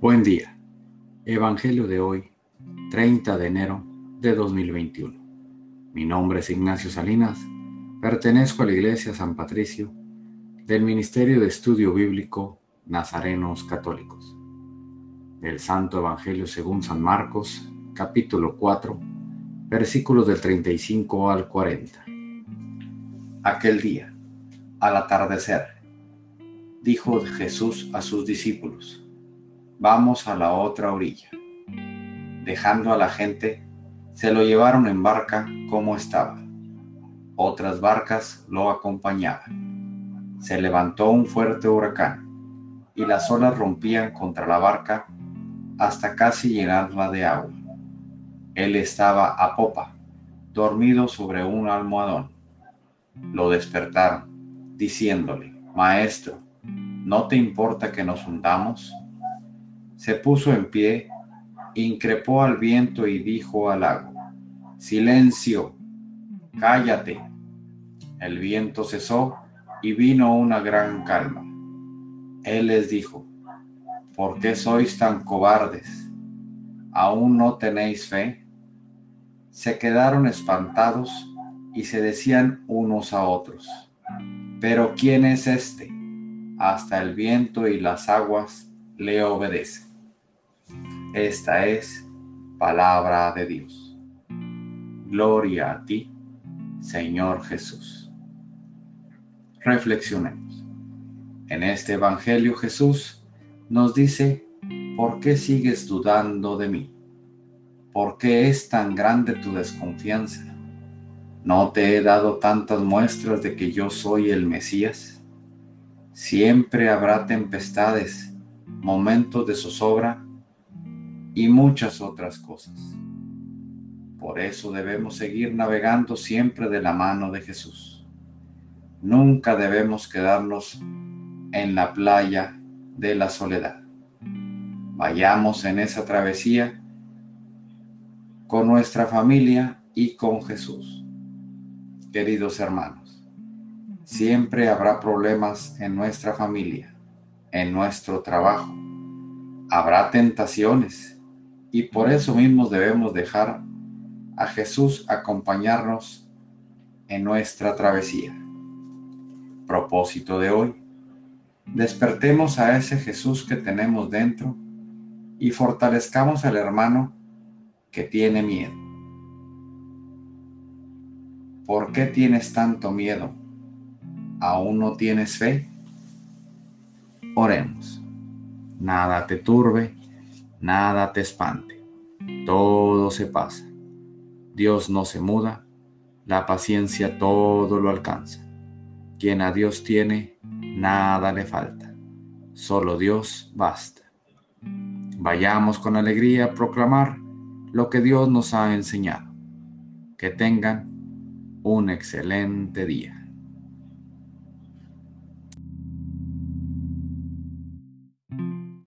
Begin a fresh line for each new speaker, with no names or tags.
Buen día. Evangelio de hoy, 30 de enero de 2021. Mi nombre es Ignacio Salinas. Pertenezco a la Iglesia San Patricio del Ministerio de Estudio Bíblico Nazarenos Católicos. Del Santo Evangelio según San Marcos, capítulo 4, versículos del 35 al 40. Aquel día, al atardecer, dijo Jesús a sus discípulos, vamos a la otra orilla. Dejando a la gente, se lo llevaron en barca como estaba. Otras barcas lo acompañaban. Se levantó un fuerte huracán y las olas rompían contra la barca hasta casi llenarla de agua. Él estaba a popa, dormido sobre un almohadón. Lo despertaron, diciéndole, Maestro, ¿no te importa que nos hundamos? Se puso en pie, increpó al viento y dijo al agua, Silencio, cállate. El viento cesó y vino una gran calma. Él les dijo, ¿por qué sois tan cobardes? ¿Aún no tenéis fe? Se quedaron espantados y se decían unos a otros, pero ¿quién es este? Hasta el viento y las aguas le obedecen. Esta es palabra de Dios. Gloria a ti, Señor Jesús. Reflexionemos. En este Evangelio Jesús nos dice, ¿por qué sigues dudando de mí? ¿Por qué es tan grande tu desconfianza? ¿No te he dado tantas muestras de que yo soy el Mesías? Siempre habrá tempestades, momentos de zozobra y muchas otras cosas. Por eso debemos seguir navegando siempre de la mano de Jesús. Nunca debemos quedarnos en la playa de la soledad. Vayamos en esa travesía con nuestra familia y con Jesús. Queridos hermanos, siempre habrá problemas en nuestra familia, en nuestro trabajo. Habrá tentaciones y por eso mismo debemos dejar a Jesús acompañarnos en nuestra travesía. Propósito de hoy. Despertemos a ese Jesús que tenemos dentro y fortalezcamos al hermano que tiene miedo. ¿Por qué tienes tanto miedo? ¿Aún no tienes fe? Oremos. Nada te turbe nada te espante, todo se pasa. Dios no se muda, la paciencia todo lo alcanza. Quien a Dios tiene, nada le falta, solo Dios basta. Vayamos con alegría a proclamar lo que Dios nos ha enseñado. Que tengan un excelente día.